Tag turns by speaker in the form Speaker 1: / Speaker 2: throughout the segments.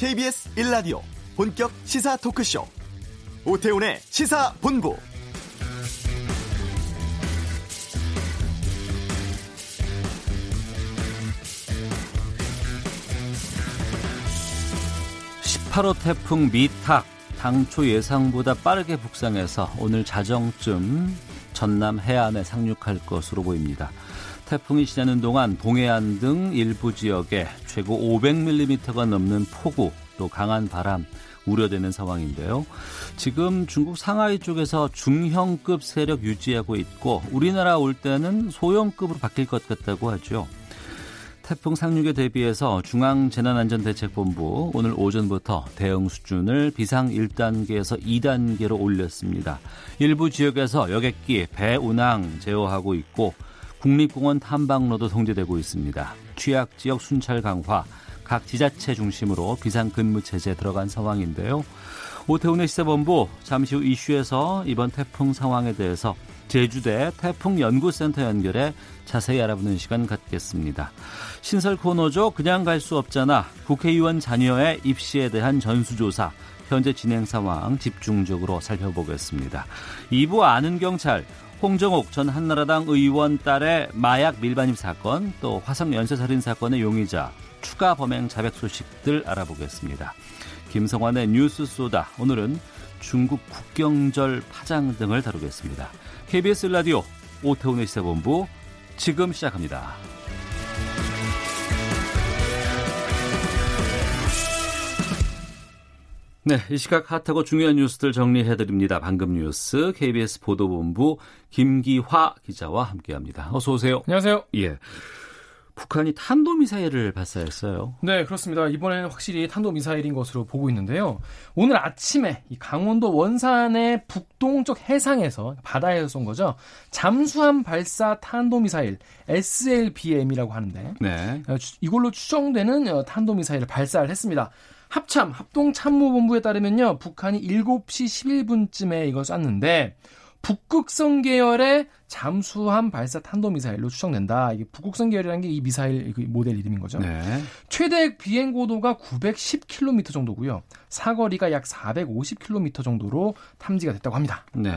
Speaker 1: KBS 1라디오 본격 시사 토크쇼 오태훈의 시사본부
Speaker 2: (18호) 태풍 미탁 당초 예상보다 빠르게 북상해서 오늘 자정쯤 전남 해안에 상륙할 것으로 보입니다. 태풍이 지나는 동안 동해안 등 일부 지역에 최고 500mm가 넘는 폭우 또 강한 바람 우려되는 상황인데요. 지금 중국 상하이 쪽에서 중형급 세력 유지하고 있고 우리나라 올 때는 소형급으로 바뀔 것 같다고 하죠. 태풍 상륙에 대비해서 중앙재난안전대책본부 오늘 오전부터 대응 수준을 비상 1단계에서 2단계로 올렸습니다. 일부 지역에서 여객기, 배 운항 제어하고 있고 국립공원 탐방로도 통제되고 있습니다. 취약 지역 순찰 강화, 각 지자체 중심으로 비상 근무 체제 들어간 상황인데요. 오태훈의 시사본부 잠시 후 이슈에서 이번 태풍 상황에 대해서 제주대 태풍연구센터 연결해 자세히 알아보는 시간 갖겠습니다. 신설 코너죠. 그냥 갈 수 없잖아. 국회의원 자녀의 입시에 대한 전수조사. 현재 진행 상황 집중적으로 살펴보겠습니다. 2부 아는 경찰. 홍정옥 전 한나라당 의원 딸의 마약 밀반입 사건, 또 화성 연쇄살인 사건의 용의자, 추가 범행 자백 소식들 알아보겠습니다. 김성환의 뉴스 소다. 오늘은 중국 국경절 파장 등을 다루겠습니다. KBS 라디오 오태훈의 시사본부 지금 시작합니다. 네, 이 시각 핫하고 중요한 뉴스들 정리해드립니다. 방금 뉴스 KBS 보도본부 김기화 기자와 함께합니다. 어서 오세요.
Speaker 3: 안녕하세요.
Speaker 2: 예. 북한이 탄도미사일을 발사했어요.
Speaker 3: 네, 그렇습니다. 이번에는 확실히 탄도미사일인 것으로 보고 있는데요. 오늘 아침에 강원도 원산의 북동쪽 해상에서 바다에서 쏜 거죠. 잠수함 발사 탄도미사일 SLBM이라고 하는데 네. 어, 이걸로 추정되는 어, 탄도미사일을 발사를 했습니다. 합참 합동참모본부에 따르면요. 북한이 7시 11분쯤에 이걸 쐈는데 북극성 계열의 잠수함 발사 탄도 미사일로 추정된다. 이게 북극성 계열이라는 게 이 미사일 그 모델 이름인 거죠. 네. 최대 비행 고도가 910km 정도고요. 사거리가 약 450km 정도로 탐지가 됐다고 합니다.
Speaker 2: 네.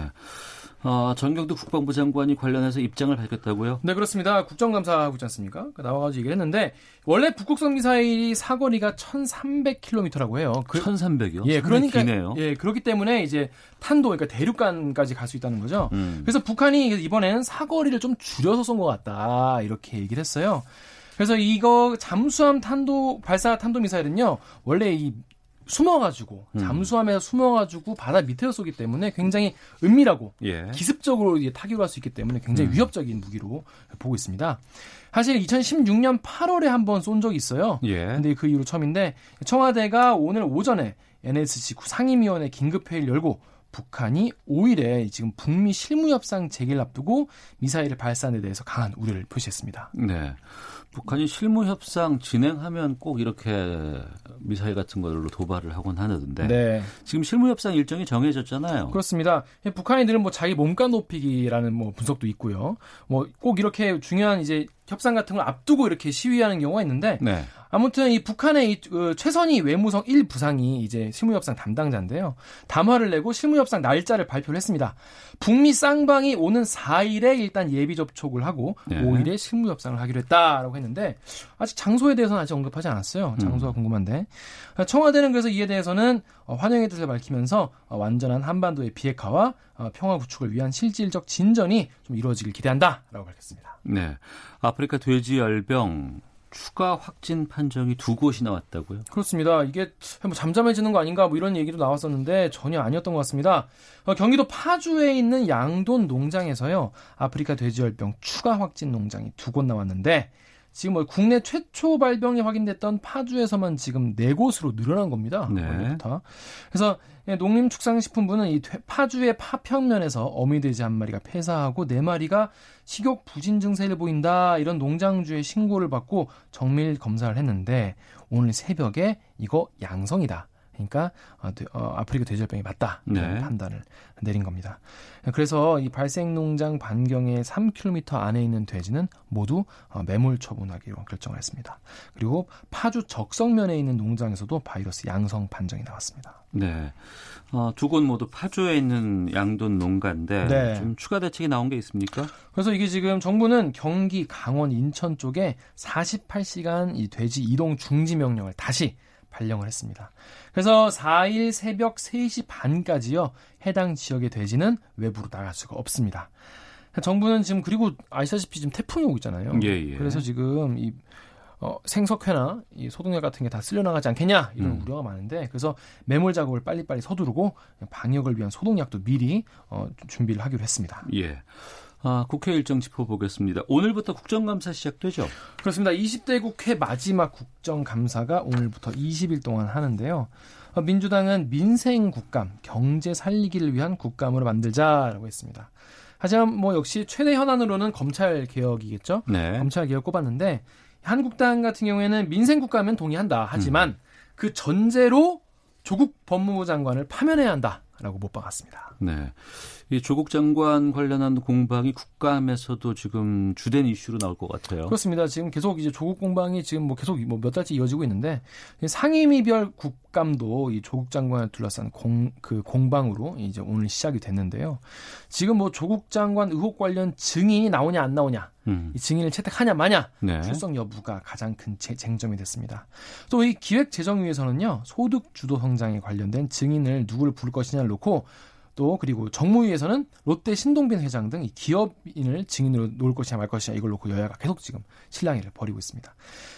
Speaker 2: 어, 정경도 국방부 장관이 관련해서 입장을 밝혔다고요?
Speaker 3: 네, 그렇습니다. 국정감사 하고 있지 않습니까? 그 나와가지고 얘기를 했는데, 원래 북극성 미사일이 사거리가 1,300km라고 해요.
Speaker 2: 그, 1,300이요?
Speaker 3: 예, 그러니까. 기네요. 예, 그렇기 때문에 이제 탄도, 그러니까 대륙간까지 갈 수 있다는 거죠. 음. 그래서 북한이 이번에는 사거리를 좀 줄여서 쏜 것 같다. 이렇게 얘기를 했어요. 그래서 이거 잠수함 탄도 발사 탄도 미사일은요 원래 이 숨어가지고 음. 잠수함에서 숨어가지고 바다 밑에서 쏘기 때문에 굉장히 은밀하고 예. 기습적으로 타격할 수 있기 때문에 굉장히 음. 위협적인 무기로 보고 있습니다. 사실 2016년 8월에 한 번 쏜 적이 있어요. 예. 근데 그 이후로 처음인데 청와대가 오늘 오전에 NSC 상임위원회 긴급회의를 열고 북한이 5일에 지금 북미 실무협상 재개를 앞두고 미사일을 발사한 데 대해서 강한 우려를 표시했습니다.
Speaker 2: 네. 북한이 실무 협상 진행하면 꼭 이렇게 미사일 같은 걸로 도발을 하곤 하는데 네. 지금 실무 협상 일정이 정해졌잖아요.
Speaker 3: 그렇습니다. 북한이 늘은 뭐 자기 몸값 높이기라는 뭐 분석도 있고요. 뭐 꼭 이렇게 중요한 이제 협상 같은 걸 앞두고 이렇게 시위하는 경우가 있는데 네. 아무튼 이 북한의 이 어, 최선희 외무성 1 부상이 이제 실무협상 담당자인데요. 담화를 내고 실무협상 날짜를 발표를 했습니다. 북미 쌍방이 오는 4일에 일단 예비 접촉을 하고 네. 5일에 실무협상을 하기로 했다라고 했는데 아직 장소에 대해서는 아직 언급하지 않았어요. 장소가 음. 궁금한데 청와대는 그래서 이에 대해서는 어, 환영의 뜻을 밝히면서 어, 완전한 한반도의 비핵화와 평화 구축을 위한 실질적 진전이 좀 이루어지길 기대한다라고 밝혔습니다.
Speaker 2: 네, 아프리카 돼지 열병 추가 확진 판정이 두 곳이 나왔다고요?
Speaker 3: 그렇습니다. 이게 뭐 잠잠해지는 거 아닌가 뭐 이런 얘기도 나왔었는데 전혀 아니었던 것 같습니다. 어, 경기도 파주에 있는 양돈 농장에서요. 아프리카 돼지열병 추가 확진 농장이 두 곳 나왔는데 지금 뭐 국내 최초 발병이 확인됐던 파주에서만 지금 네 곳으로 늘어난 겁니다. 네. 그래서 예, 농림축산식품부는 이 파주의 파평면에서 어미돼지 한 마리가 폐사하고 네 마리가 식욕 부진 증세를 보인다 이런 농장주의 신고를 받고 정밀 검사를 했는데 오늘 새벽에 이거 양성이다. 그러니까 어, 어, 아프리카 돼지열병이 맞다 네. 판단을 내린 겁니다. 그래서 이 발생 농장 반경의 3km 안에 있는 돼지는 모두 어, 매몰 처분하기로 결정을 했습니다. 그리고 파주 적성면에 있는 농장에서도 바이러스 양성 판정이 나왔습니다.
Speaker 2: 네. 어, 두곳 모두 파주에 있는 양돈 농가인데 네. 좀 추가 대책이 나온 게 있습니까?
Speaker 3: 그래서 이게 지금 정부는 경기, 강원, 인천 쪽에 48시간 이 돼지 이동 중지 명령을 다시 발령을 했습니다. 그래서 4일 새벽 3시 반까지요. 해당 지역의 돼지는 외부로 나갈 수가 없습니다. 정부는 지금 그리고 아시다시피 지금 태풍이 오고 있잖아요. 예, 예. 그래서 지금 이 어, 생석회나 이 소독약 같은 게 다 쓸려 나가지 않겠냐 이런 음. 우려가 많은데 그래서 매몰 작업을 빨리빨리 서두르고 방역을 위한 소독약도 미리 어, 준비를 하기로 했습니다.
Speaker 2: 예. 아, 국회 일정 짚어보겠습니다. 오늘부터 국정감사 시작되죠?
Speaker 3: 그렇습니다. 20대 국회 마지막 국정감사가 오늘부터 20일 동안 하는데요. 어, 민주당은 민생 국감, 경제 살리기를 위한 국감으로 만들자라고 했습니다. 하지만 뭐 역시 최대 현안으로는 검찰 개혁이겠죠. 네. 검찰 개혁 꼽았는데 한국당 같은 경우에는 민생 국가면 동의한다. 하지만 음. 그 전제로 조국 법무부 장관을 파면해야 한다라고 못 박았습니다.
Speaker 2: 네. 이 조국 장관 관련한 공방이 국감에서도 지금 주된 이슈로 나올 것 같아요.
Speaker 3: 그렇습니다. 지금 계속 이제 조국 공방이 지금 뭐 계속 뭐 몇 달째 이어지고 있는데 상임위별 국감도 이 조국 장관을 둘러싼 공 그 공방으로 이제 오늘 시작이 됐는데요. 지금 뭐 조국 장관 의혹 관련 증인이 나오냐 안 나오냐 음. 이 증인을 채택하냐 마냐 네. 출석 여부가 가장 큰 쟁점이 됐습니다. 또 이 기획재정위에서는요 소득 주도 성장에 관련된 증인을 누구를 부를 것이냐를 놓고 또 그리고 정무위에서는 롯데 신동빈 회장 등 이 기업인을 증인으로 놓을 것이냐 말 것이냐 이걸 놓고 여야가 계속 지금 실랑이를 벌이고 있습니다.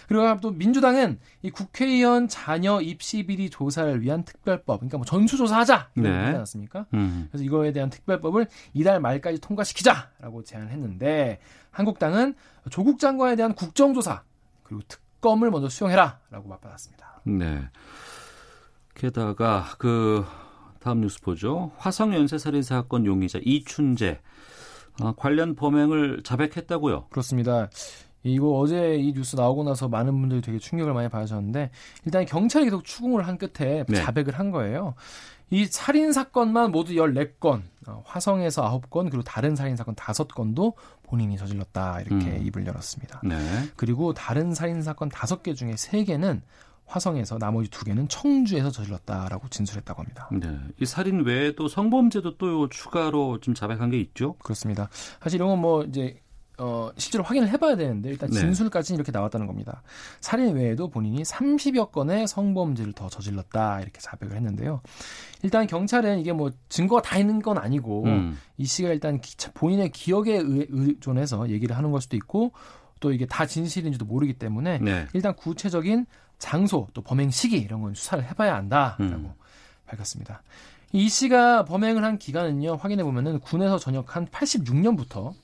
Speaker 3: 그리고 또 민주당은 이 국회의원 자녀 입시 비리 조사를 위한 특별법, 그러니까 뭐 전수조사하자 이런 네. 하지 않았습니까? 음. 그래서 이거에 대한 특별법을 이달 말까지 통과시키자라고 제안을 했는데 한국당은 조국 장관에 대한 국정조사 그리고 특검을 먼저 수용해라라고 맞받았습니다.
Speaker 2: 네. 게다가 그 다음 뉴스 보죠. 화성 연쇄살인 사건 용의자 이춘재 아, 관련 범행을 자백했다고요?
Speaker 3: 그렇습니다. 이거 어제 이 뉴스 나오고 나서 많은 분들이 되게 충격을 많이 받으셨는데 일단 경찰이 계속 추궁을 한 끝에 네. 자백을 한 거예요. 이 살인 사건만 모두 14건, 어, 화성에서 9건, 그리고 다른 살인 사건 5건도 본인이 저질렀다. 이렇게 음. 입을 열었습니다. 네. 그리고 다른 살인 사건 5개 중에 3개는 화성에서 나머지 두 개는 청주에서 저질렀다라고 진술했다고 합니다.
Speaker 2: 네. 이 살인 외에도 성범죄도 또 추가로 좀 자백한 게 있죠?
Speaker 3: 그렇습니다. 사실 이런 건 뭐 이제 어, 실제로 확인을 해봐야 되는데 일단 네. 진술까지는 네. 이렇게 나왔다는 겁니다. 살인 외에도 본인이 30여 건의 성범죄를 더 저질렀다 이렇게 자백을 했는데요. 일단 경찰은 이게 뭐 증거가 다 있는 건 아니고 음. 이 씨가 일단 기, 본인의 기억에 의존해서 얘기를 하는 걸 수도 있고 또 이게 다 진실인지도 모르기 때문에 네. 일단 구체적인 장소 또 범행 시기 이런 건 수사를 해봐야 한다라고 음. 밝혔습니다. 이 씨가 범행을 한 기간은요 확인해 보면은 군에서 전역한 86년부터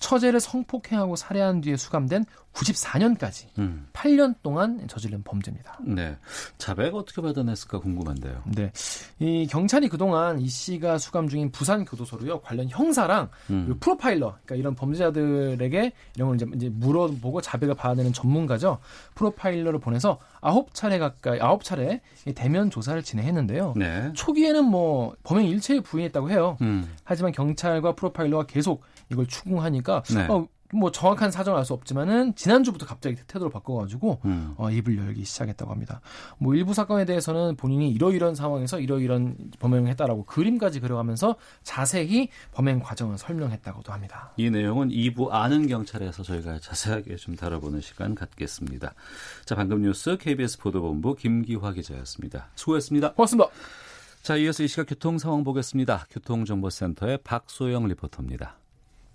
Speaker 3: 처제를 성폭행하고 살해한 뒤에 수감된 94년까지 음. 8년 동안 저지른 범죄입니다.
Speaker 2: 네. 자백 어떻게 받아냈을까 궁금한데요.
Speaker 3: 네. 이 경찰이 그동안 이 씨가 수감 중인 부산 교도소로요. 관련 형사랑 음. 프로파일러 그러니까 이런 범죄자들에게 이런 걸 이제, 이제 물어보고 자백을 받아내는 전문가죠. 프로파일러를 보내서 아홉 차례 가까이 아홉 차례 대면 조사를 진행했는데요. 네. 초기에는 뭐 범행 일체를 부인했다고 해요. 음. 하지만 경찰과 프로파일러가 계속 이걸 추궁하니까 네. 어, 뭐 정확한 사정을 알 수 없지만은 지난주부터 갑자기 태도를 바꿔가지고 음. 어, 입을 열기 시작했다고 합니다. 뭐 일부 사건에 대해서는 본인이 이러이러한 상황에서 이러이러한 범행을 했다라고 그림까지 그려가면서 자세히 범행 과정을 설명했다고도 합니다.
Speaker 2: 이 내용은 2부 아는 경찰에서 저희가 자세하게 좀 다뤄보는 시간 갖겠습니다. 자 방금 뉴스 KBS 보도본부 김기화 기자였습니다. 수고했습니다.
Speaker 3: 고맙습니다.
Speaker 2: 자 이어서 이 시각 교통 상황 보겠습니다. 교통정보센터의 박소영 리포터입니다.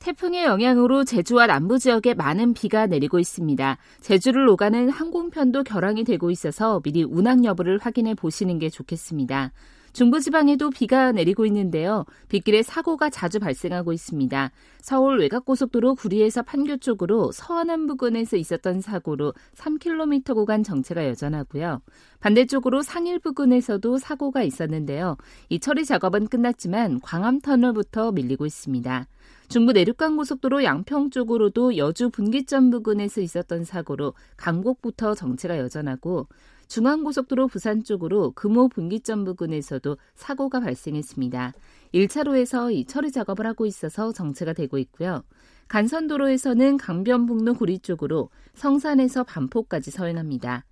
Speaker 4: 태풍의 영향으로 제주와 남부 지역에 많은 비가 내리고 있습니다. 제주를 오가는 항공편도 결항이 되고 있어서 미리 운항 여부를 확인해 보시는 게 좋겠습니다. 중부지방에도 비가 내리고 있는데요. 빗길에 사고가 자주 발생하고 있습니다. 서울 외곽고속도로 구리에서 판교 쪽으로 서안암 부근에서 있었던 사고로 3km 구간 정체가 여전하고요. 반대쪽으로 상일 부근에서도 사고가 있었는데요. 이 처리 작업은 끝났지만 광암터널부터 밀리고 있습니다. 중부 내륙간 고속도로 양평 쪽으로도 여주 분기점 부근에서 있었던 사고로 강곡부터 정체가 여전하고 중앙고속도로 부산 쪽으로 금호 분기점 부근에서도 사고가 발생했습니다. 1차로에서 이 처리 작업을 하고 있어서 정체가 되고 있고요. 간선도로에서는 강변북로 구리 쪽으로 성산에서 반포까지 서행합니다.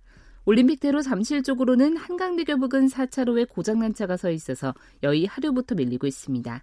Speaker 4: 올림픽대로 잠실 쪽으로는 한강대교 부근 4차로에 고장난 차가 서 있어서 여의 하류부터 밀리고 있습니다.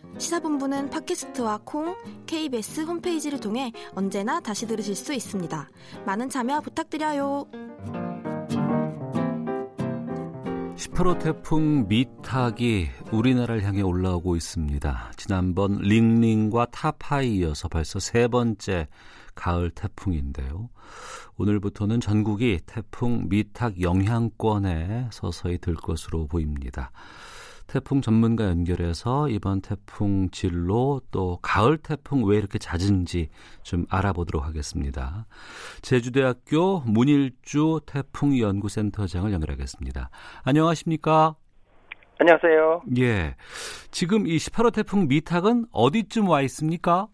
Speaker 5: 시사본부는 팟캐스트와 콩, KBS 홈페이지를 통해 언제나 다시 들으실 수 있습니다. 많은 참여 부탁드려요.
Speaker 2: 18호 태풍 미탁이 우리나라를 향해 올라오고 있습니다. 지난번 링링과 타파에 이어서 벌써 세 번째 가을 태풍인데요. 오늘부터는 전국이 태풍 미탁 영향권에 서서히 들 것으로 보입니다. 태풍 전문가 연결해서 이번 태풍 진로 또 가을 태풍 왜 이렇게 잦은지 좀 알아보도록 하겠습니다. 제주대학교 문일주 태풍연구센터장을 연결하겠습니다. 안녕하십니까?
Speaker 6: 안녕하세요.
Speaker 2: 예. 지금 이 18호 태풍 미탁은 어디쯤 와 있습니까?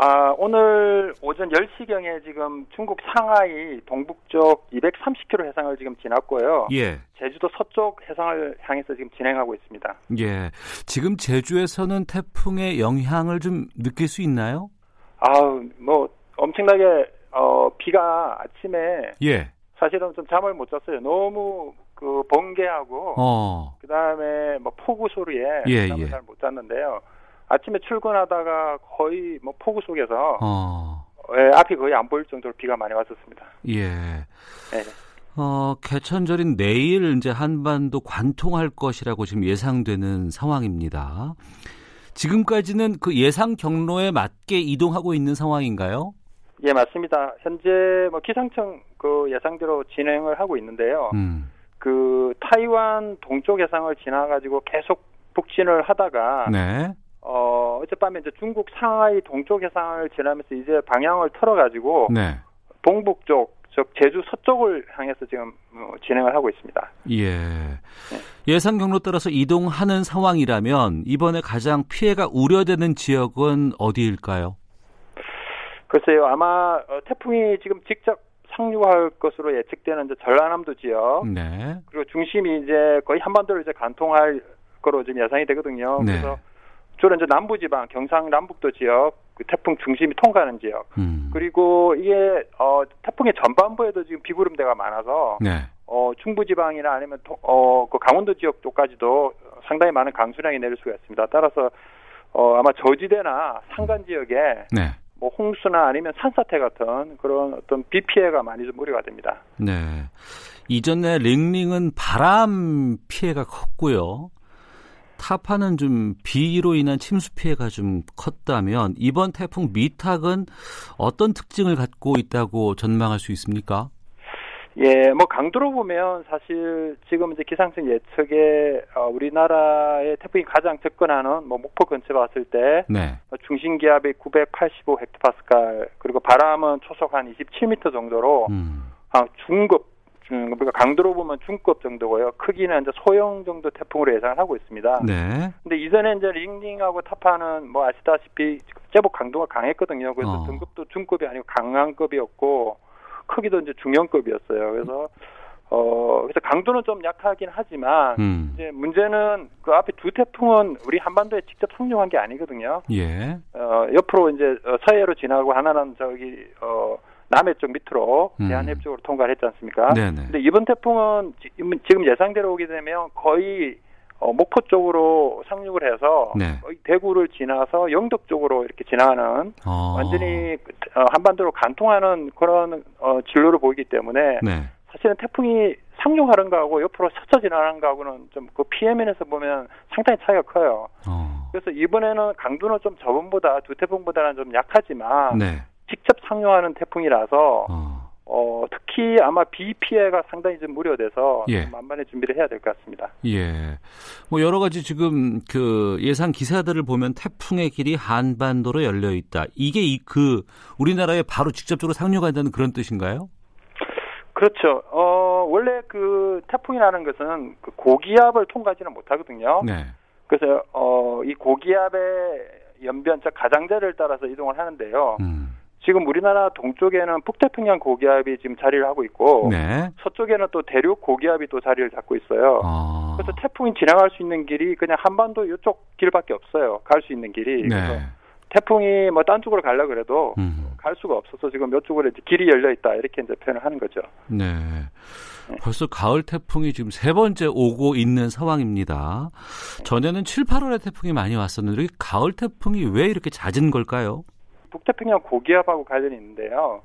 Speaker 6: 아, 오늘 오전 10시경에 지금 중국 상하이 동북쪽 230km 해상을 지금 지났고요.
Speaker 2: 예.
Speaker 6: 제주도 서쪽 해상을 향해서 지금 진행하고 있습니다.
Speaker 2: 예. 지금 제주에서는 태풍의 영향을 좀 느낄 수 있나요?
Speaker 6: 아우, 뭐 엄청나게 어 비가 아침에
Speaker 2: 예.
Speaker 6: 사실은 좀 잠을 못 잤어요. 너무 그 번개하고
Speaker 2: 어.
Speaker 6: 그다음에 뭐 폭우 소리에
Speaker 2: 예,
Speaker 6: 잠을
Speaker 2: 예.
Speaker 6: 잘못 잤는데요. 아침에 출근하다가 거의 뭐 폭우 속에서
Speaker 2: 어.
Speaker 6: 예, 앞이 거의 안 보일 정도로 비가 많이 왔었습니다.
Speaker 2: 예.
Speaker 6: 네.
Speaker 2: 어, 개천절인 내일 이제 한반도 관통할 것이라고 지금 예상되는 상황입니다. 지금까지는 그 예상 경로에 맞게 이동하고 있는 상황인가요?
Speaker 6: 예, 맞습니다. 현재 뭐 기상청 그 예상대로 진행을 하고 있는데요.
Speaker 2: 음.
Speaker 6: 그 타이완 동쪽 해상을 지나가지고 계속 북진을 하다가
Speaker 2: 네.
Speaker 6: 어 어젯밤에 이제 중국 상하이 동쪽 해상을 지나면서 이제 방향을 틀어가지고
Speaker 2: 네.
Speaker 6: 동북 쪽, 즉 제주 서쪽을 향해서 지금 어, 진행을 하고 있습니다.
Speaker 2: 예. 예상 경로 따라서 이동하는 상황이라면 이번에 가장 피해가 우려되는 지역은 어디일까요?
Speaker 6: 글쎄요, 아마 어, 태풍이 지금 직접 상륙할 것으로 예측되는 이제 전라남도 지역
Speaker 2: 네.
Speaker 6: 그리고 중심이 이제 거의 한반도를 이제 간통할 거로 지금 예상이 되거든요.
Speaker 2: 네.
Speaker 6: 그래서 주로 이제 남부지방, 경상 남북도 지역, 그 태풍 중심이 통과하는 지역.
Speaker 2: 음.
Speaker 6: 그리고 이게 어 태풍의 전반부에도 지금 비구름대가 많아서
Speaker 2: 네.
Speaker 6: 어 중부지방이나 아니면 어그 강원도 지역 쪽까지도 상당히 많은 강수량이 내릴 수가 있습니다. 따라서 어 아마 저지대나 산간 지역에
Speaker 2: 네.
Speaker 6: 뭐 홍수나 아니면 산사태 같은 그런 어떤 비 피해가 많이 좀 우려가 됩니다.
Speaker 2: 네. 이전에 링링은 바람 피해가 컸고요. 타파는 좀 비로 인한 침수 피해가 좀 컸다면 이번 태풍 미탁은 어떤 특징을 갖고 있다고 전망할 수 있습니까?
Speaker 6: 예, 뭐 강도로 보면 사실 지금 이제 기상청 예측에 어, 우리나라의 태풍이 가장 접근하는 뭐 목포 근처 봤을 때
Speaker 2: 네.
Speaker 6: 어, 중심 기압이 985 헥토파스칼 그리고 바람은 초속 한 27m 정도로
Speaker 2: 음.
Speaker 6: 아, 중급 중 그러니까 강도로 보면 중급 정도고요. 크기는 이제 소형 정도 태풍으로 예상을 하고 있습니다.
Speaker 2: 네.
Speaker 6: 근데 이전에 이제 링링하고 타파는 뭐 아시다시피 제법 강도가 강했거든요. 그래서
Speaker 2: 어.
Speaker 6: 등급도 중급이 아니고 강한급이었고 크기도 이제 중형급이었어요. 그래서 어 그래서 강도는 좀 약하긴 하지만
Speaker 2: 음.
Speaker 6: 이제 문제는 그 앞에 두 태풍은 우리 한반도에 직접 상륙한 게 아니거든요.
Speaker 2: 예.
Speaker 6: 어 옆으로 이제 어, 서해로 지나고 하나는 저기 어 남해 쪽 밑으로
Speaker 2: 음.
Speaker 6: 대한해협 쪽으로 통과를 했지 않습니까?
Speaker 2: 네네.
Speaker 6: 근데 이번 태풍은 지금, 예상대로 오게 되면 거의 어, 목포 쪽으로 상륙을 해서
Speaker 2: 네.
Speaker 6: 대구를 지나서 영덕 쪽으로 이렇게 지나가는
Speaker 2: 어.
Speaker 6: 완전히 어, 한반도로 간통하는 그런 어, 진로를 보이기 때문에
Speaker 2: 네.
Speaker 6: 사실은 태풍이 상륙하는 거하고 옆으로 스쳐 지나가는 거하고는 좀 그 피해 면에서 보면 상당히 차이가 커요.
Speaker 2: 어.
Speaker 6: 그래서 이번에는 강도는 좀 저번보다 두 태풍보다는 좀 약하지만
Speaker 2: 네.
Speaker 6: 직접 상륙하는 태풍이라서
Speaker 2: 어.
Speaker 6: 어, 특히 아마 비 피해가 상당히 좀 우려돼서
Speaker 2: 예.
Speaker 6: 만반의 준비를 해야 될 것 같습니다.
Speaker 2: 예. 뭐 여러 가지 지금 그 예상 기사들을 보면 태풍의 길이 한반도로 열려 있다. 이게 이 그 우리나라에 바로 직접적으로 상륙한다는 그런 뜻인가요?
Speaker 6: 그렇죠. 어, 원래 그 태풍이라는 것은 그 고기압을 통과하지는 못하거든요.
Speaker 2: 네.
Speaker 6: 그래서 어, 이 고기압의 연변, 즉 가장자리를 따라서 이동을 하는데요.
Speaker 2: 음.
Speaker 6: 지금 우리나라 동쪽에는 북태평양 고기압이 지금 자리를 하고 있고
Speaker 2: 네.
Speaker 6: 서쪽에는 또 대륙 고기압이 또 자리를 잡고 있어요.
Speaker 2: 아.
Speaker 6: 그래서 태풍이 지나갈 수 있는 길이 그냥 한반도 이쪽 길밖에 없어요. 갈 수 있는 길이. 그래서
Speaker 2: 네.
Speaker 6: 태풍이 뭐 딴 쪽으로 가려 그래도
Speaker 2: 음.
Speaker 6: 갈 수가 없어서 지금 이쪽으로 이제 길이 열려 있다 이렇게 이제 표현을 하는 거죠.
Speaker 2: 네. 벌써 가을 태풍이 지금 세 번째 오고 있는 상황입니다. 전에는 7, 8월에 태풍이 많이 왔었는데 가을 태풍이 왜 이렇게 잦은 걸까요?
Speaker 6: 북태평양 고기압하고 관련이 있는데요.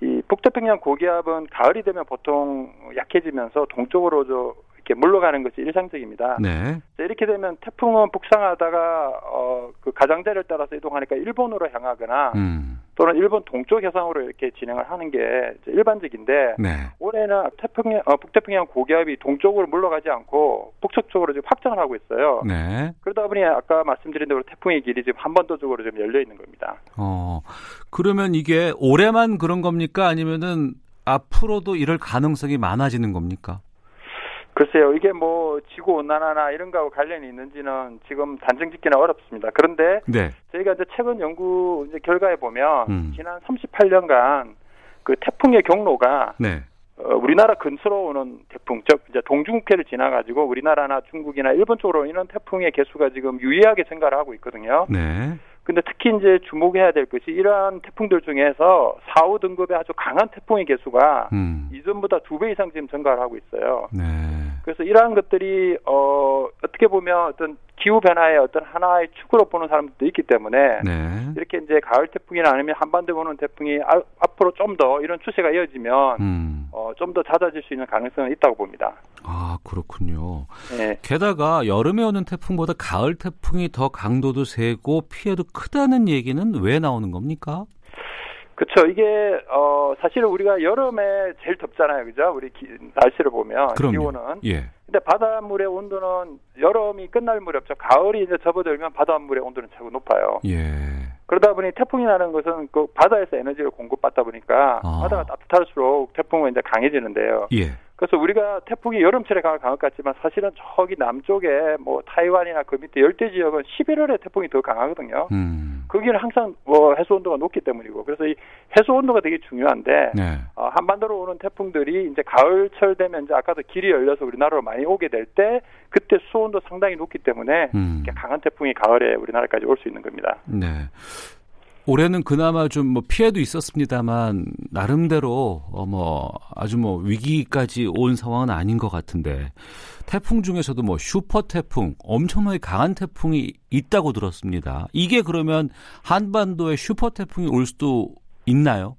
Speaker 6: 이 북태평양 고기압은 가을이 되면 보통 약해지면서 동쪽으로 저 이렇게 물러가는 것이 일상적입니다.
Speaker 2: 네.
Speaker 6: 자, 이렇게 되면 태풍은 북상하다가 어, 그 가장자리를 따라서 이동하니까 일본으로 향하거나
Speaker 2: 음.
Speaker 6: 또는 일본 동쪽 해상으로 이렇게 진행을 하는 게 일반적인데
Speaker 2: 네.
Speaker 6: 올해는 태평양 어, 북태평양 고기압이 동쪽으로 물러가지 않고 북쪽 쪽으로 지금 확장을 하고 있어요.
Speaker 2: 네.
Speaker 6: 그러다 보니 아까 말씀드린 대로 태풍의 길이 지금 한반도 쪽으로 좀 열려 있는 겁니다.
Speaker 2: 어. 그러면 이게 올해만 그런 겁니까? 아니면은 앞으로도 이럴 가능성이 많아지는 겁니까?
Speaker 6: 글쎄요, 이게 뭐 지구 온난화나 이런 거하고 관련이 있는지는 지금 단정 짓기는 어렵습니다. 그런데
Speaker 2: 네.
Speaker 6: 저희가 이제 최근 연구 이제 결과에 보면
Speaker 2: 음.
Speaker 6: 지난 38년간 그 태풍의 경로가
Speaker 2: 네.
Speaker 6: 어, 우리나라 근처로 오는 태풍, 즉 이제 동중국해를 지나가지고 우리나라나 중국이나 일본 쪽으로 오는 태풍의 개수가 지금 유의하게 증가를 하고 있거든요.
Speaker 2: 네.
Speaker 6: 근데 특히 이제 주목해야 될 것이 이러한 태풍들 중에서 4, 5 등급의 아주 강한 태풍의 개수가
Speaker 2: 음.
Speaker 6: 이전보다 두 배 이상 지금 증가를 하고 있어요.
Speaker 2: 네.
Speaker 6: 그래서 이러한 것들이 어 어떻게 보면 어떤 기후 변화의 어떤 하나의 축으로 보는 사람들도 있기 때문에
Speaker 2: 네.
Speaker 6: 이렇게 이제 가을 태풍이나 아니면 한반도에 오는 태풍이 아- 앞으로 좀 더 이런 추세가 이어지면
Speaker 2: 음.
Speaker 6: 어, 좀 더 잦아질 수 있는 가능성은 있다고 봅니다.
Speaker 2: 아, 그렇군요.
Speaker 6: 예.
Speaker 2: 게다가 여름에 오는 태풍보다 가을 태풍이 더 강도도 세고 피해도 크다는 얘기는 왜 나오는 겁니까?
Speaker 6: 그렇죠. 이게 어 사실은 우리가 여름에 제일 덥잖아요, 그죠? 우리 기- 날씨를 보면
Speaker 2: 그럼요.
Speaker 6: 기온은.
Speaker 2: 예.
Speaker 6: 근데 바닷물의 온도는 여름이 끝날 무렵죠. 가을이 이제 접어들면 바닷물의 온도는 최고 높아요.
Speaker 2: 예.
Speaker 6: 그러다 보니 태풍이 나는 것은 그 바다에서 에너지를 공급받다 보니까
Speaker 2: 아.
Speaker 6: 바다가 따뜻할수록 태풍은 이제 강해지는데요.
Speaker 2: 예.
Speaker 6: 그래서 우리가 태풍이 여름철에 강할 강할 것 같지만 사실은 저기 남쪽에 뭐 타이완이나 그 밑에 열대 지역은 11월에 태풍이 더 강하거든요.
Speaker 2: 음.
Speaker 6: 거기는 항상 뭐 해수 온도가 높기 때문이고 그래서 이 해수 온도가 되게 중요한데
Speaker 2: 네.
Speaker 6: 어, 한반도로 오는 태풍들이 이제 가을철 되면 이제 아까도 길이 열려서 우리나라로 많이 오게 될 때 그때 수온도 상당히 높기 때문에
Speaker 2: 음.
Speaker 6: 강한 태풍이 가을에 우리나라까지 올 수 있는 겁니다.
Speaker 2: 네. 올해는 그나마 좀 뭐 피해도 있었습니다만 나름대로 어뭐 아주 뭐 위기까지 온 상황은 아닌 것 같은데 태풍 중에서도 뭐 슈퍼 태풍 엄청나게 강한 태풍이 있다고 들었습니다. 이게 그러면 한반도에 슈퍼 태풍이 올 수도 있나요?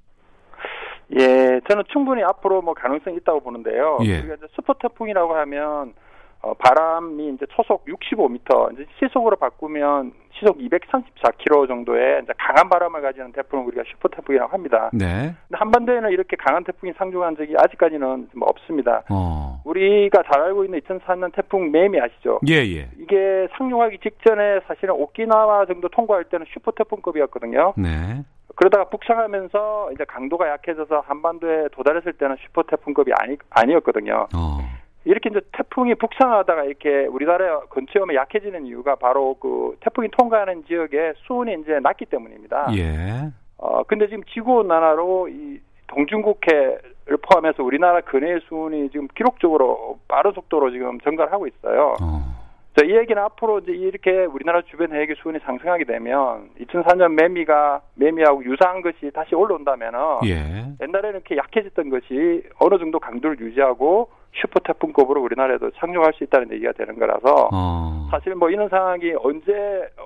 Speaker 6: 예, 저는 충분히 앞으로 뭐 가능성이 있다고 보는데요.
Speaker 2: 예.
Speaker 6: 우리가 이제 슈퍼 태풍이라고 하면 어, 바람이 이제 초속 65m, 이제 시속으로 바꾸면 시속 234km 정도의 이제 강한 바람을 가지는 태풍을 우리가 슈퍼 태풍이라고 합니다.
Speaker 2: 네.
Speaker 6: 근데 한반도에는 이렇게 강한 태풍이 상륙한 적이 아직까지는 뭐 없습니다.
Speaker 2: 어.
Speaker 6: 우리가 잘 알고 있는 2004년 태풍 매미 아시죠?
Speaker 2: 예, 예.
Speaker 6: 이게 상륙하기 직전에 사실은 오키나와 정도 통과할 때는 슈퍼 태풍급이었거든요.
Speaker 2: 네.
Speaker 6: 그러다가 북상하면서 이제 강도가 약해져서 한반도에 도달했을 때는 슈퍼 태풍급이 아니 아니었거든요.
Speaker 2: 어.
Speaker 6: 이렇게 이제 태풍이 북상하다가 이렇게 우리나라 근처에 오면 약해지는 이유가 바로 그 태풍이 통과하는 지역에 수온이 이제 낮기 때문입니다.
Speaker 2: 예.
Speaker 6: 어 근데 지금 지구 온난화로 이 동중국해를 포함해서 우리나라 근해의 수온이 지금 기록적으로 빠른 속도로 지금 증가를 하고 있어요.
Speaker 2: 어.
Speaker 6: 자, 이 얘기는 앞으로 이제 이렇게 우리나라 주변 해역의 수온이 상승하게 되면 2004년 매미가 매미하고 유사한 것이 다시 올라온다면은
Speaker 2: 예.
Speaker 6: 옛날에는 이렇게 약해졌던 것이 어느 정도 강도를 유지하고 슈퍼 태풍급으로 우리나라에도 상륙할 수 있다는 얘기가 되는 거라서
Speaker 2: 어.
Speaker 6: 사실 뭐 이런 상황이 언제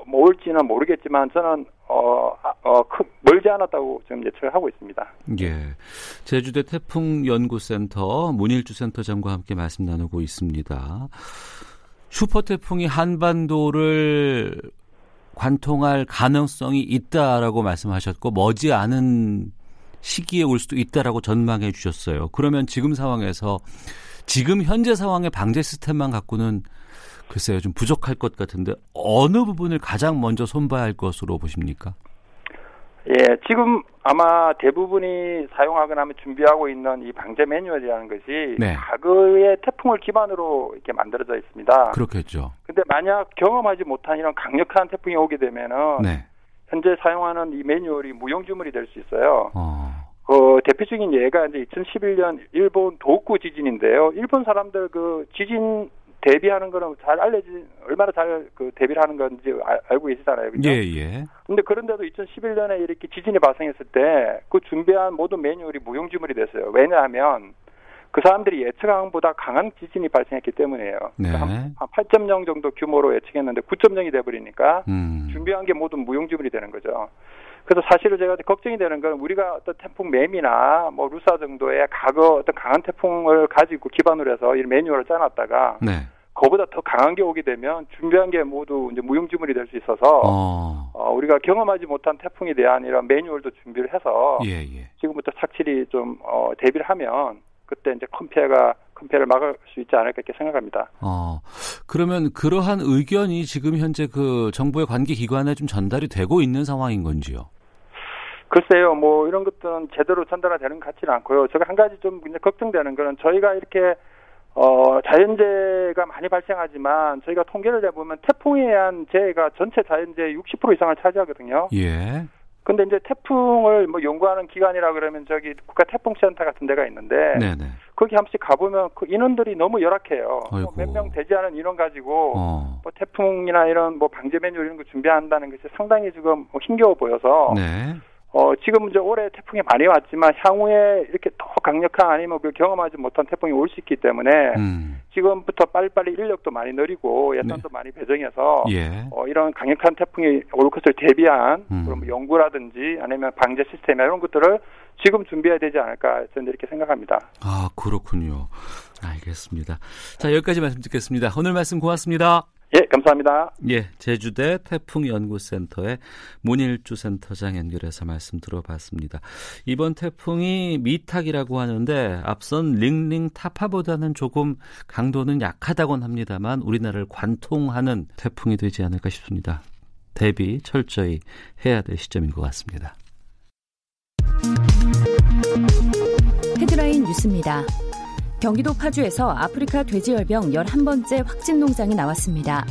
Speaker 6: 뭐 올지는 모르겠지만 저는 어, 아, 어 크, 멀지 않았다고 지금 예측을 하고 있습니다.
Speaker 2: 예. 제주대 태풍 연구센터 문일주 센터장과 함께 말씀 나누고 있습니다. 슈퍼 태풍이 한반도를 관통할 가능성이 있다라고 말씀하셨고 머지 않은 시기에 올 수도 있다라고 전망해 주셨어요. 그러면 지금 상황에서 지금 현재 상황의 방제 시스템만 갖고는 글쎄요 좀 부족할 것 같은데 어느 부분을 가장 먼저 손봐야 할 것으로 보십니까?
Speaker 6: 예, 지금 아마 대부분이 사용하거나 하면 준비하고 있는 이 방제 매뉴얼이라는 것이 네. 과거의 태풍을 기반으로 이렇게 만들어져 있습니다.
Speaker 2: 그렇겠죠.
Speaker 6: 근데 만약 경험하지 못한 이런 강력한 태풍이 오게 되면은 네. 현재 사용하는 이 매뉴얼이 무용지물이 될 수 있어요. 어. 그 대표적인 예가 이제 2011년 일본 도쿠 지진인데요. 일본 사람들 그 지진 대비하는 거는 잘 알려진 얼마나 잘 그 대비를 하는 건지 아, 알고 계시잖아요. 그죠?
Speaker 2: 예, 예.
Speaker 6: 근데 그런데도 2011년에 이렇게 지진이 발생했을 때 그 준비한 모든 매뉴얼이 무용지물이 됐어요. 왜냐하면 그 사람들이 예측한 보다 강한 지진이 발생했기 때문이에요. 네. 한, 8.0 정도 규모로 예측했는데 9.0이 돼버리니까 음. 준비한 게 모두 무용지물이 되는 거죠. 그래서 사실은 제가 걱정이 되는 건 우리가 어떤 태풍 매미나 뭐 루사 정도의 과거 어떤 강한 태풍을 가지고 기반으로 해서 이 매뉴얼을 짜놨다가 네. 그보다 더 강한 게 오게 되면 준비한 게 모두 이제 무용지물이 될 수 있어서 어. 어. 우리가 경험하지 못한 태풍에 대한 이런 매뉴얼도 준비를 해서 예, 예. 지금부터 착실히 좀 어, 대비를 하면 그때 이제 컴피해가 컴피해를 막을 수 있지 않을까 이렇게 생각합니다.
Speaker 2: 어 그러면 그러한 의견이 지금 현재 그 정부의 관계 기관에 좀 전달이 되고 있는 상황인 건지요?
Speaker 6: 글쎄요, 뭐 이런 것들은 제대로 전달이 되는 것 같지는 않고요. 제가 한 가지 좀 걱정되는 거는 저희가 이렇게 어, 자연재해가 많이 발생하지만 저희가 통계를 내보면 태풍에 의한 재해가 전체 자연재해 60% 이상을 차지하거든요. 예. 근데 이제 태풍을 뭐 연구하는 기관이라 그러면 저기 국가 태풍센터 같은 데가 있는데 네네. 거기 한 번씩 가보면 그 인원들이 너무 열악해요. 뭐 몇명 되지 않은 인원 가지고 어. 뭐 태풍이나 이런 뭐 방제 메뉴 이런 거 준비한다는 것이 상당히 지금 뭐 힘겨워 보여서 네. 어, 지금 이제 올해 태풍이 많이 왔지만 향후에 이렇게 더 강력한 아니면 그 경험하지 못한 태풍이 올 수 있기 때문에 음. 지금부터 빨리빨리 인력도 많이 늘리고 예산도 네. 많이 배정해서 예. 어, 이런 강력한 태풍이 올 것을 대비한 음. 그런 뭐 연구라든지 아니면 방제 시스템 이런 것들을 지금 준비해야 되지 않을까 저는 이렇게 생각합니다.
Speaker 2: 아 그렇군요. 알겠습니다. 자 여기까지 말씀 듣겠습니다. 오늘 말씀 고맙습니다.
Speaker 6: 예, 감사합니다.
Speaker 2: 예, 제주대 태풍연구센터의 문일주 센터장 연결해서 말씀 들어봤습니다. 이번 태풍이 미탁이라고 하는데 앞선 링링 타파보다는 조금 강도는 약하다곤 합니다만 우리나라를 관통하는 태풍이 되지 않을까 싶습니다. 대비 철저히 해야 될 시점인 것 같습니다.
Speaker 7: 헤드라인 뉴스입니다. 경기도 파주에서 아프리카 돼지열병 11번째 확진 농장이 나왔습니다.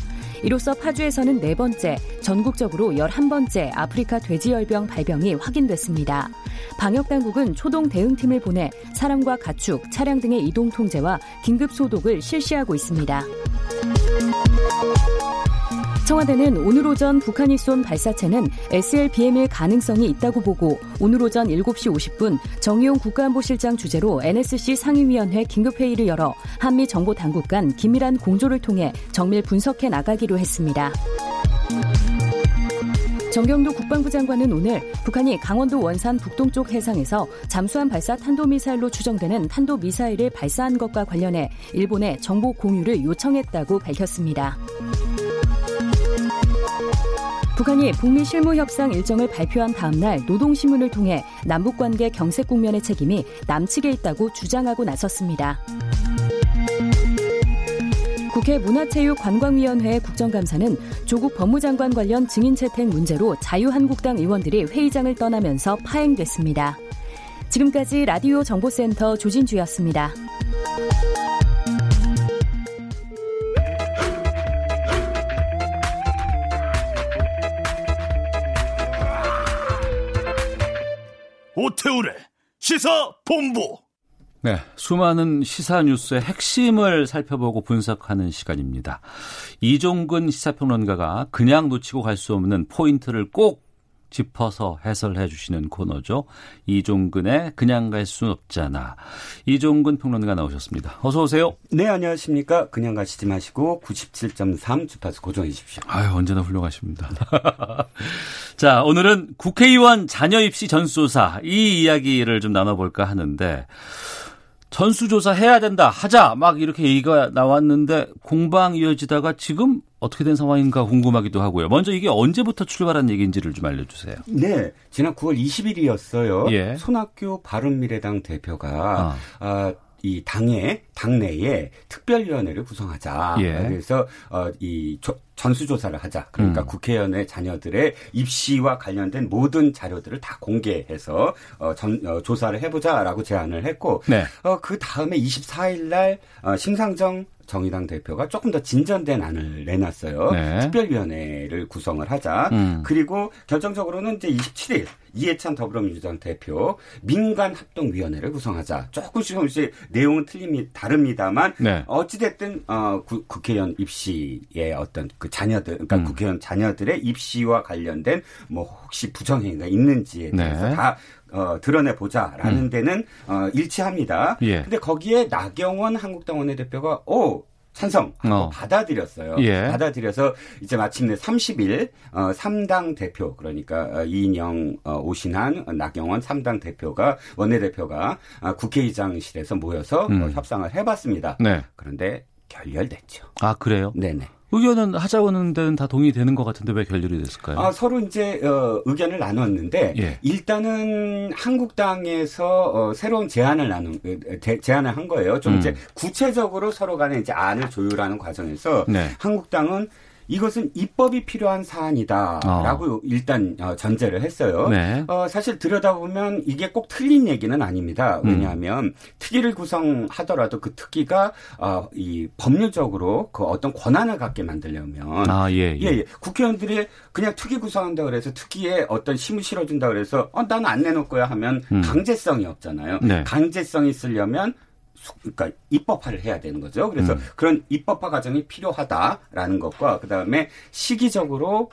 Speaker 7: 이로써 파주에서는 네 번째, 전국적으로 11번째 아프리카 돼지열병 발병이 확인됐습니다. 방역당국은 초동 대응팀을 보내 사람과 가축, 차량 등의 이동 통제와 긴급 소독을 실시하고 있습니다. 청와대는 오늘 오전 북한이 쏜 발사체는 SLBM일 가능성이 있다고 보고 오늘 오전 7시 50분 정의용 국가안보실장 주재로 NSC 상임위원회 긴급회의를 열어 한미 정보 당국 간 긴밀한 공조를 통해 정밀 분석해 나가기로 했습니다. 정경도 국방부 장관은 오늘 북한이 강원도 원산 북동쪽 해상에서 잠수함 발사 탄도미사일로 추정되는 탄도미사일을 발사한 것과 관련해 일본에 정보 공유를 요청했다고 밝혔습니다. 북한이 북미 실무 협상 일정을 발표한 다음 날 노동신문을 통해 남북 관계 경색 국면의 책임이 남측에 있다고 주장하고 나섰습니다. 국회 문화체육관광위원회 국정감사는 조국 법무장관 관련 증인 채택 문제로 자유한국당 의원들이 회의장을 떠나면서 파행됐습니다. 지금까지 라디오 정보센터 조진주였습니다.
Speaker 2: 오태우래 시사 본부. 네, 수많은 시사 뉴스의 핵심을 살펴보고 분석하는 시간입니다. 이종근 시사평론가가 그냥 놓치고 갈 수 없는 포인트를 꼭 짚어서 해설해 주시는 코너죠. 이종근의 그냥 갈 순 없잖아. 이종근 평론가 나오셨습니다. 어서 오세요.
Speaker 8: 네, 안녕하십니까. 그냥 가시지 마시고 97.3 주파수 고정해 주십시오.
Speaker 2: 아유, 언제나 훌륭하십니다. 자, 오늘은 국회의원 자녀 입시 전수조사 이 이야기를 좀 나눠볼까 하는데 전수조사 해야 된다, 하자, 막 이렇게 얘기가 나왔는데 공방 이어지다가 지금 어떻게 된 상황인가 궁금하기도 하고요. 먼저 이게 언제부터 출발한 얘기인지를 좀 알려주세요.
Speaker 8: 네, 지난 9월 20일이었어요. 예. 손학규 바른미래당 대표가 아. 어, 이 당의 당내에 특별위원회를 구성하자. 예. 그래서 어, 이 조, 전수조사를 하자. 그러니까 음. 국회의원의 자녀들의 입시와 관련된 모든 자료들을 다 공개해서 어, 전, 어, 조사를 해보자라고 제안을 했고, 네. 어, 그 다음에 24일 날 어, 심상정 정의당 대표가 조금 더 진전된 안을 내놨어요. 네. 특별위원회를 구성을 하자. 음. 그리고 결정적으로는 이제 27일 이해찬 더불어민주당 대표 민간 합동위원회를 구성하자. 조금씩 조금씩 내용은 틀립니다. 다릅니다만 네. 어찌됐든 어, 구, 국회의원 입시의 어떤 그 자녀들, 그러니까 음. 국회의원 자녀들의 입시와 관련된 뭐 혹시 부정행위가 있는지에 네. 대해서 네. 다 어, 드러내 보자라는 음. 데는 어, 일치합니다. 예. 근데 거기에 나경원 한국당 원내대표가 오 찬성하고 어. 받아들였어요. 예. 받아들여서 이제 마침내 30일 어 3당 대표 그러니까 어, 이인영, 어, 오신한, 나경원 3당 대표가 원내대표가 어, 국회의장실에서 모여서 음. 어, 협상을 해봤습니다. 네. 그런데 결렬됐죠.
Speaker 2: 아 그래요?
Speaker 8: 네네.
Speaker 2: 의견은 하자고는 데는 다 동의되는 것 같은데 왜 결렬이 됐을까요?
Speaker 8: 아, 서로 이제 어, 의견을 나눴는데 예. 일단은 한국당에서 어, 새로운 제안을 나눈 대, 제안을 한 거예요. 좀 음. 이제 구체적으로 서로 간에 이제 안을 조율하는 과정에서 네. 한국당은 이것은 입법이 필요한 사안이다라고 어. 일단 어, 전제를 했어요. 네. 어, 사실 들여다보면 이게 꼭 틀린 얘기는 아닙니다. 음. 왜냐하면 음. 특위를 구성하더라도 그 특위가 어, 이 법률적으로 그 어떤 권한을 갖게 만들려면 아, 예, 예. 예, 예. 국회의원들이 그냥 특위 구성한다 그래서 특위에 어떤 힘을 실어준다 그래서 어, 나는 안 내놓을 거야 하면 음. 강제성이 없잖아요. 네. 강제성이 있으려면 그러니까 입법화를 해야 되는 거죠. 그래서 음. 그런 입법화 과정이 필요하다라는 것과 그다음에 시기적으로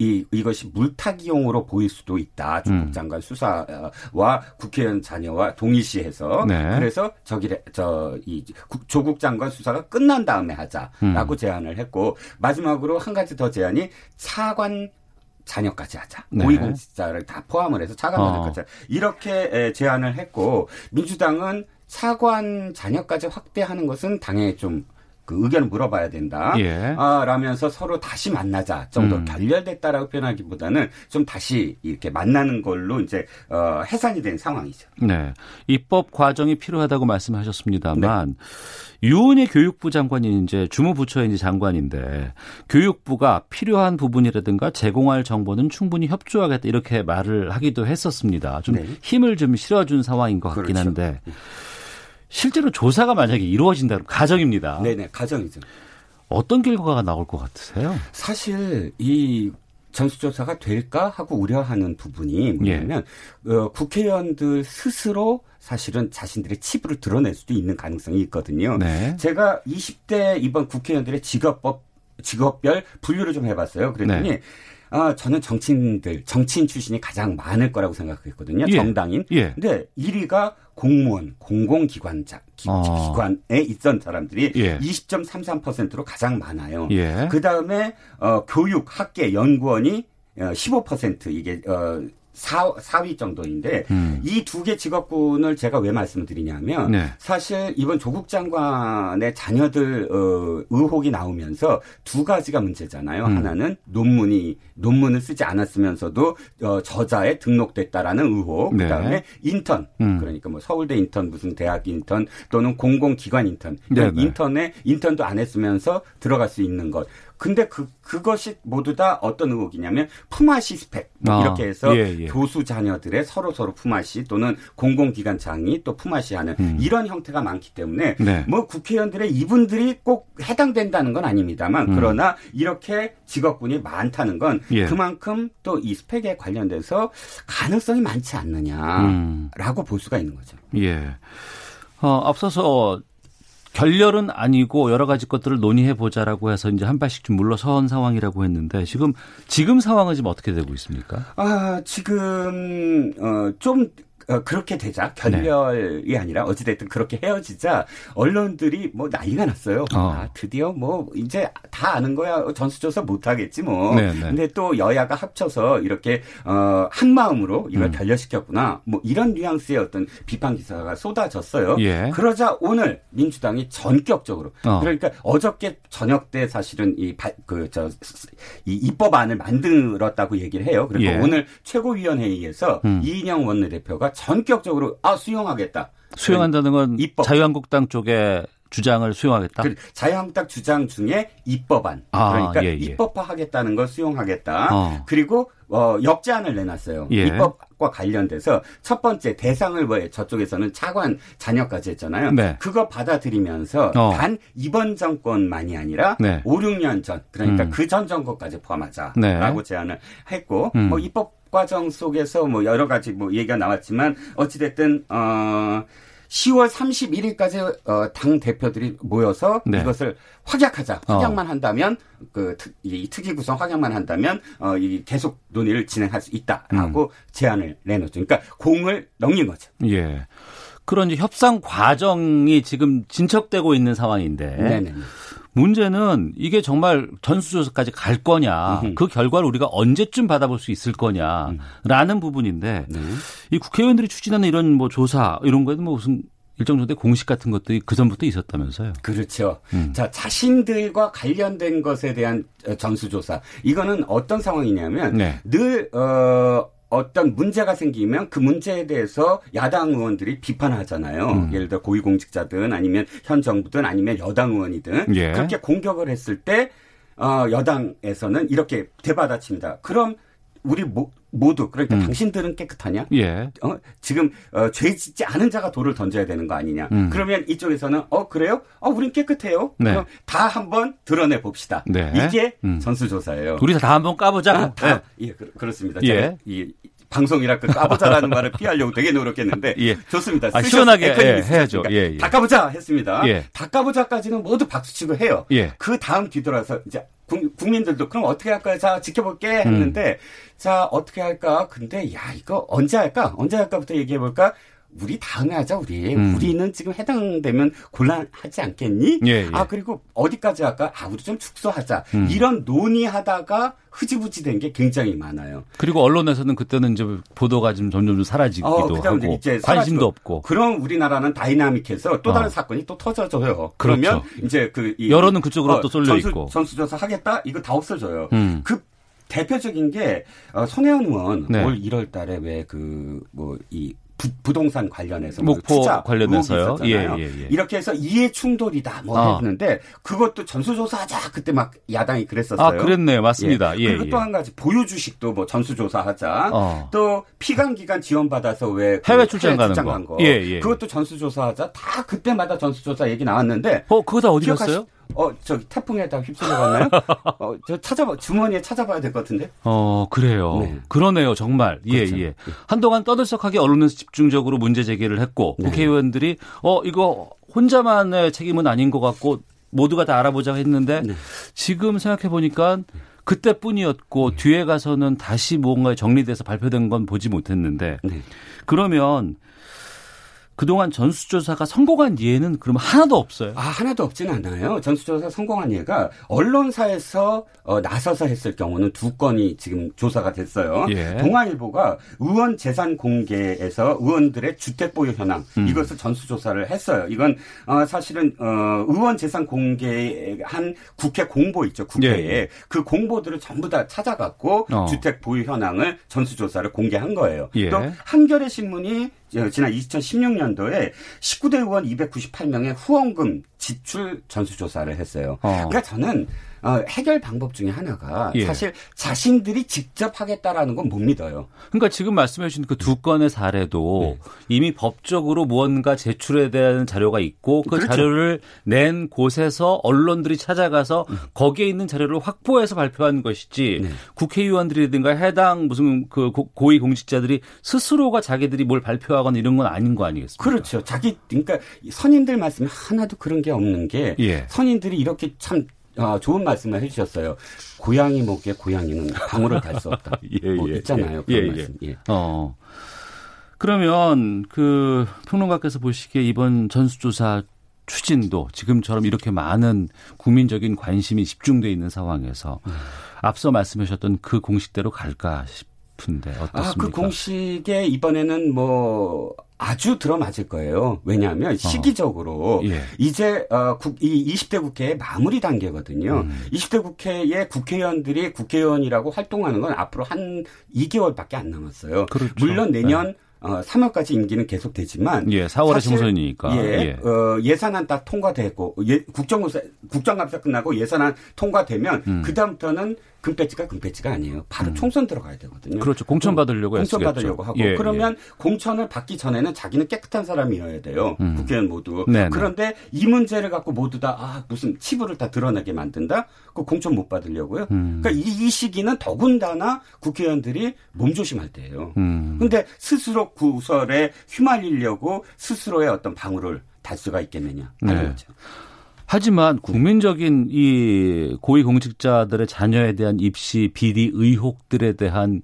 Speaker 8: 이, 이것이 물타기용으로 보일 수도 있다. 중국 음. 장관 수사와 국회의원 자녀와 동일시해서. 네. 그래서 저기, 저, 이, 조국 장관 수사가 끝난 다음에 하자라고 음. 제안을 했고, 마지막으로 한 가지 더 제안이 차관 자녀까지 하자. 네. 고위공직자를 다 포함을 해서 차관 자녀까지 어. 이렇게 제안을 했고, 민주당은 사관 자녀까지 확대하는 것은 당연히 좀 그 의견을 물어봐야 된다. 예. 아, 라면서 서로 다시 만나자 정도 음. 결렬됐다라고 표현하기보다는 좀 다시 이렇게 만나는 걸로 이제 어, 해산이 된 상황이죠.
Speaker 2: 네. 입법 과정이 필요하다고 말씀하셨습니다만 네. 유은혜 교육부 장관이 이제 주무부처의 이제 장관인데 교육부가 필요한 부분이라든가 제공할 정보는 충분히 협조하겠다 이렇게 말을 하기도 했었습니다. 좀 네. 힘을 좀 실어준 상황인 것 같긴 그렇죠. 한데. 실제로 조사가 만약에 이루어진다 면 가정입니다.
Speaker 8: 네네, 가정이죠.
Speaker 2: 어떤 결과가 나올 것 같으세요?
Speaker 8: 사실 이 전수조사가 될까 하고 우려하는 부분이 뭐냐면 예. 어, 국회의원들 스스로 사실은 자신들의 치부를 드러낼 수도 있는 가능성이 있거든요. 네. 제가 20대 이번 국회의원들의 직업법 직업별 분류를 좀 해봤어요. 그랬더니 네. 아, 저는 정치인들, 정치인 출신이 가장 많을 거라고 생각했거든요. 예. 정당인. 예. 근데 1위가 공무원, 공공기관자, 기, 어. 기관에 있던 사람들이 예. 20.33%로 가장 많아요. 예. 그 다음에 어, 교육, 학계, 연구원이 15% 어, 이게 어 4, 4위 정도인데 음. 이두 개 직업군을 제가 왜 말씀드리냐면 네. 사실 이번 조국 장관의 자녀들 어, 의혹이 나오면서 두 가지가 문제잖아요. 음. 하나는 논문이 논문을 쓰지 않았으면서도 어, 저자에 등록됐다라는 의혹. 네. 그다음에 인턴 음. 그러니까 뭐 서울대 인턴 무슨 대학 인턴 또는 공공기관 인턴 네, 네. 인턴에 인턴도 안 했으면서 들어갈 수 있는 것. 근데 그 그것이 모두 다 어떤 의혹이냐면 품앗이 스펙 뭐 아, 이렇게 해서 예, 예. 교수 자녀들의 서로 서로 품앗이 또는 공공기관장이 또 품앗이 하는 음. 이런 형태가 많기 때문에 네. 뭐 국회의원들의 이분들이 꼭 해당된다는 건 아닙니다만 음. 그러나 이렇게 직업군이 많다는 건 예. 그만큼 또 이 스펙에 관련돼서 가능성이 많지 않느냐라고 음. 볼 수가 있는 거죠.
Speaker 2: 예. 어, 앞서서 결렬은 아니고 여러 가지 것들을 논의해 보자라고 해서 이제 한 발씩 좀 물러선 상황이라고 했는데 지금 지금 상황은 지금 어떻게 되고 있습니까?
Speaker 8: 아 지금 어, 그렇게 되자 결렬이 네. 아니라 어찌됐든 그렇게 헤어지자 언론들이 뭐 난리가 났어요. 어. 아, 드디어 뭐 이제 다 아는 거야 전수조사 못 하겠지 뭐. 네, 네. 근데 또 여야가 합쳐서 이렇게 어, 한 마음으로 이걸 음. 결렬시켰구나. 뭐 이런 뉘앙스의 어떤 비판 기사가 쏟아졌어요. 예. 그러자 오늘 민주당이 전격적으로 어. 그러니까 어저께 저녁 때 사실은 이그저이 입법안을 만들었다고 얘기를 해요. 그리고 예. 오늘 최고위원회의에서 음. 이인영 원내대표가 전격적으로 아 수용하겠다.
Speaker 2: 수용한다는 건 입법. 자유한국당 쪽에 주장을 수용하겠다. 그
Speaker 8: 자유한국당 주장 중에 입법안 아, 그러니까 예, 예. 입법화하겠다는 걸 수용하겠다. 어. 그리고 어, 역제안을 내놨어요. 예. 입법과 관련돼서 첫 번째 대상을 왜 저쪽에서는 차관 자녀까지 했잖아요. 네. 그거 받아들이면서 어. 단 이번 정권만이 아니라 네. 5, 6년 전 그러니까 음. 그전 정권까지 포함하자라고 네. 제안을 했고 음. 뭐 입법 과정 속에서 뭐 여러 가지 뭐 얘기가 나왔지만 어찌됐든 어 10월 31일까지 어, 당 대표들이 모여서 네. 이것을 확약하자. 어. 확약만 어. 한다면 그 특, 이 특위 구성 확약만 한다면 어, 이 계속 논의를 진행할 수 있다라고 음. 제안을 내놓죠. 그러니까 공을 넘긴 거죠.
Speaker 2: 예. 그런 협상 과정이 지금 진척되고 있는 상황인데. 네네. 문제는 이게 정말 전수조사까지 갈 거냐, 그 결과를 우리가 언제쯤 받아볼 수 있을 거냐라는 음. 부분인데 네. 이 국회의원들이 추진하는 이런 뭐 조사 이런 거에는 뭐 무슨 일정 정도의 공식 같은 것들이 그 전부터 있었다면서요?
Speaker 8: 그렇죠. 음. 자 자신들과 관련된 것에 대한 전수조사 이거는 어떤 상황이냐면 네. 늘 어. 어떤 문제가 생기면 그 문제에 대해서 야당 의원들이 비판하잖아요. 음. 예를 들어 고위공직자든 아니면 현 정부든 아니면 여당 의원이든 예. 그렇게 공격을 했을 때 어, 여당에서는 이렇게 대받아칩니다. 그럼 우리 모, 모두 그러니까 음. 당신들은 깨끗하냐? 예. 어, 지금 어, 죄 짓지 않은 자가 돌을 던져야 되는 거 아니냐? 음. 그러면 이쪽에서는 어 그래요? 어 우린 깨끗해요. 네. 그럼 다 한번 드러내 봅시다. 네. 이게 음. 전수조사예요.
Speaker 2: 우리 다 한번 까보자. 아,
Speaker 8: 다, 네. 예, 그, 렇습니다 예. 이, 방송이라 그 까보자라는 말을 피하려고 되게 노력했는데 예. 좋습니다.
Speaker 2: 아, 시원하게 예, 해야죠. 예,
Speaker 8: 예. 다 까보자 했습니다. 예. 다 까보자까지는 모두 박수치고 해요. 예. 그 다음 뒤돌아서 이제 국민들도 그럼 어떻게 할까요? 자 지켜볼게 했는데 음. 자 어떻게 할까? 근데 야 이거 언제 할까? 언제 할까부터 얘기해 볼까? 우리 다음에 하자 우리 음. 우리는 지금 해당되면 곤란하지 않겠니? 예, 예. 아 그리고 어디까지 할까? 아 우리 좀 축소하자 음. 이런 논의하다가 흐지부지 된 게 굉장히 많아요.
Speaker 2: 그리고 언론에서는 그때는 이제 보도가 좀 점점 좀 사라지기도 어, 하고 이제 관심도 사라지고. 없고.
Speaker 8: 그럼 우리나라는 다이나믹해서 또 다른 어. 사건이 또 터져져요. 그러면 그렇죠. 이제 그
Speaker 2: 여론은 그쪽으로 어, 또 쏠려
Speaker 8: 전수,
Speaker 2: 있고
Speaker 8: 전수조사 하겠다 이거 다 없어져요. 음. 그 대표적인 게 어, 손혜원 의원 네. 올 1월 달에 왜 그 뭐 이 부, 동산 관련해서
Speaker 2: 뭐 목포 투자 관련해서요. 예, 예, 예.
Speaker 8: 이렇게 해서 이해 충돌이다 뭐 아. 했는데 그것도 전수조사하자 그때 막 야당이 그랬었어요. 아
Speaker 2: 그랬네요, 맞습니다. 예.
Speaker 8: 그리고 예. 또한 가지 보유 주식도 뭐 전수조사하자. 어. 또 피감 기간 지원 받아서
Speaker 2: 왜그 해외 출장 가는 거. 거. 예,
Speaker 8: 예. 그것도 전수조사하자. 다 그때마다 전수조사 얘기 나왔는데.
Speaker 2: 어 그거 다 어디 갔어요?
Speaker 8: 어, 저기 태풍에 다 휩쓸려 갔나요? 어, 저 찾아봐, 주머니에 찾아봐야 될 것 같은데?
Speaker 2: 어, 그래요. 네. 그러네요, 정말. 예, 그렇죠. 예, 예. 한동안 떠들썩하게 언론에서 집중적으로 문제 제기를 했고, 네. 국회의원들이, 어, 이거 혼자만의 책임은 아닌 것 같고, 모두가 다 알아보자고 했는데, 네. 지금 생각해보니까, 그때뿐이었고, 네. 뒤에 가서는 다시 뭔가 정리돼서 발표된 건 보지 못했는데, 네. 그러면, 그동안 전수조사가 성공한 예는 그러면 하나도 없어요?
Speaker 8: 아, 하나도 없지는 않아요. 전수조사 성공한 예가 언론사에서 어, 나서서 했을 경우는 두 건이 지금 조사가 됐어요. 예. 동아일보가 의원 재산 공개에서 의원들의 주택 보유 현황 음. 이것을 전수조사를 했어요. 이건 어, 사실은 어, 의원 재산 공개한 국회 공보 있죠. 국회에 예. 예. 그 공보들을 전부 다 찾아갖고 어. 주택 보유 현황을 전수조사를 공개한 거예요. 예. 또 한겨레 신문이 지난 2016년도에 19대 의원 298명의 후원금 지출 전수조사를 했어요. 어. 그러니까 저는 어, 해결 방법 중에 하나가 예. 사실 자신들이 직접 하겠다라는 건 못 믿어요.
Speaker 2: 그러니까 지금 말씀해 주신 그 두 건의 사례도 네. 이미 법적으로 무언가 제출에 대한 자료가 있고 그 그렇죠. 자료를 낸 곳에서 언론들이 찾아가서 음. 거기에 있는 자료를 확보해서 발표한 것이지 네. 국회의원들이든가 해당 무슨 그 고위 공직자들이 스스로가 자기들이 뭘 발표하거나 이런 건 아닌 거 아니겠습니까?
Speaker 8: 그렇죠. 자기 그러니까 선임들 말씀에 하나도 그런 게 없는 게 예. 선임들이 이렇게 참 아, 좋은 말씀을 해주셨어요. 고양이 목에 고양이는 방울을 달 수 없다. 예, 뭐 예, 있잖아요. 예, 그런 예, 말씀. 예. 어.
Speaker 2: 그러면 그 평론가께서 보시기에 이번 전수조사 추진도 지금처럼 이렇게 많은 국민적인 관심이 집중돼 있는 상황에서 음. 앞서 말씀하셨던 그 공식대로 갈까 싶은데 어떻습니까? 아,
Speaker 8: 그 공식에 이번에는 뭐 아주 들어맞을 거예요. 왜냐하면 어. 시기적으로 어. 예. 이제 어, 국, 이 20대 국회의 마무리 단계거든요. 음. 20대 국회의 국회의원들이 국회의원이라고 활동하는 건 앞으로 한 2개월밖에 안 남았어요. 그렇죠. 물론 내년 네. 어, 3월까지 임기는 계속되지만
Speaker 2: 예, 4월에 총선이니까
Speaker 8: 예, 예. 어, 예산안 딱 통과되고 예, 국정감사 국정감사 끝나고 예산안 통과되면 음. 그 다음부터는 금배지가 금배지가 아니에요. 바로 음. 총선 들어가야 되거든요.
Speaker 2: 그렇죠. 공천 받으려고
Speaker 8: 공천 받으려고 하고 예, 그러면 예. 공천을 받기 전에는 자기는 깨끗한 사람이어야 돼요. 음. 국회의원 모두. 네네. 네. 그런데 이 문제를 갖고 모두 다 아, 무슨 치부를 다 드러나게 만든다. 그 공천 못 받으려고요. 음. 그러니까 이, 이, 시기는 더군다나 국회의원들이 몸조심할 때예요. 음. 근데 스스로 구설에 휘말리려고 스스로의 어떤 방울을 달 수가 있겠느냐. 네.
Speaker 2: 하지만 국민적인 이 고위공직자들의 자녀에 대한 입시 비리 의혹들에 대한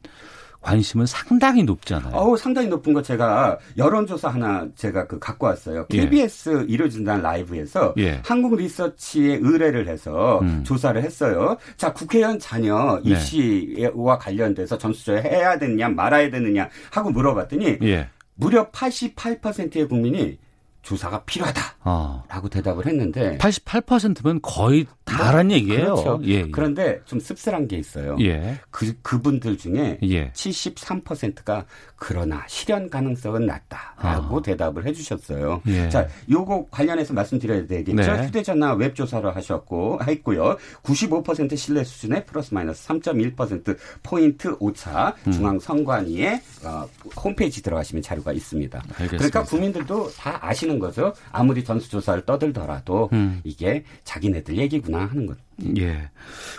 Speaker 2: 관심은 상당히 높잖아요.
Speaker 8: 어우, 상당히 높은 거 제가 여론조사 하나 제가 그 갖고 왔어요. KBS 예. 일요진단 라이브에서 예. 한국 리서치에 의뢰를 해서 음. 조사를 했어요. 자, 국회의원 자녀 네. 입시와 네. 관련돼서 점수조 해야 되느냐 말아야 되느냐 하고 물어봤더니 예. 무려 88%의 국민이 조사가 필요하다라고 어. 대답을 했는데
Speaker 2: 88%면 거의 다란 뭐, 얘기예요.
Speaker 8: 그렇죠. 예, 예. 그런데 좀 씁쓸한 게 있어요. 예. 그 그분들 중에 예. 73%가 그러나 실현 가능성은 낮다라고 어. 대답을 해주셨어요. 예. 자, 요거 관련해서 말씀드려야 되겠죠. 네. 휴대전화 웹 조사를 하셨고 했고요. 95% 신뢰 수준의 플러스 마이너스 3.1% 포인트 오차 음. 중앙 선관위의 어, 홈페이지 들어가시면 자료가 있습니다. 알겠습니다. 그러니까 국민들도 다 아시는 거죠. 아무리 전수조사를 떠들더라도 음. 이게 자기네들 얘기구나 하는 것.
Speaker 2: 예.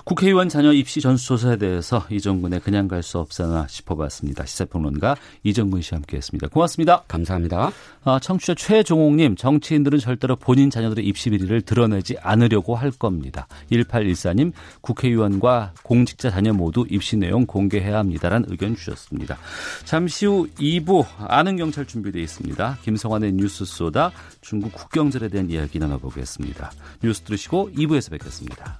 Speaker 2: 국회의원 자녀 입시 전수조사에 대해서 이정근의 그냥 갈 수 없사나 싶어봤습니다. 시사평론가 이정근 씨 함께했습니다. 고맙습니다.
Speaker 8: 감사합니다.
Speaker 2: 아, 청취자 최종옥님, 정치인들은 절대로 본인 자녀들의 입시 비리를 드러내지 않으려고 할 겁니다. 1814님, 국회의원과 공직자 자녀 모두 입시 내용 공개해야 합니다라는 의견 주셨습니다. 잠시 후 2부 아는 경찰 준비되어 있습니다. 김성환의 뉴스 쏘다 중국 국경절에 대한 이야기 나눠보겠습니다. 뉴스 들으시고 2부에서 뵙겠습니다.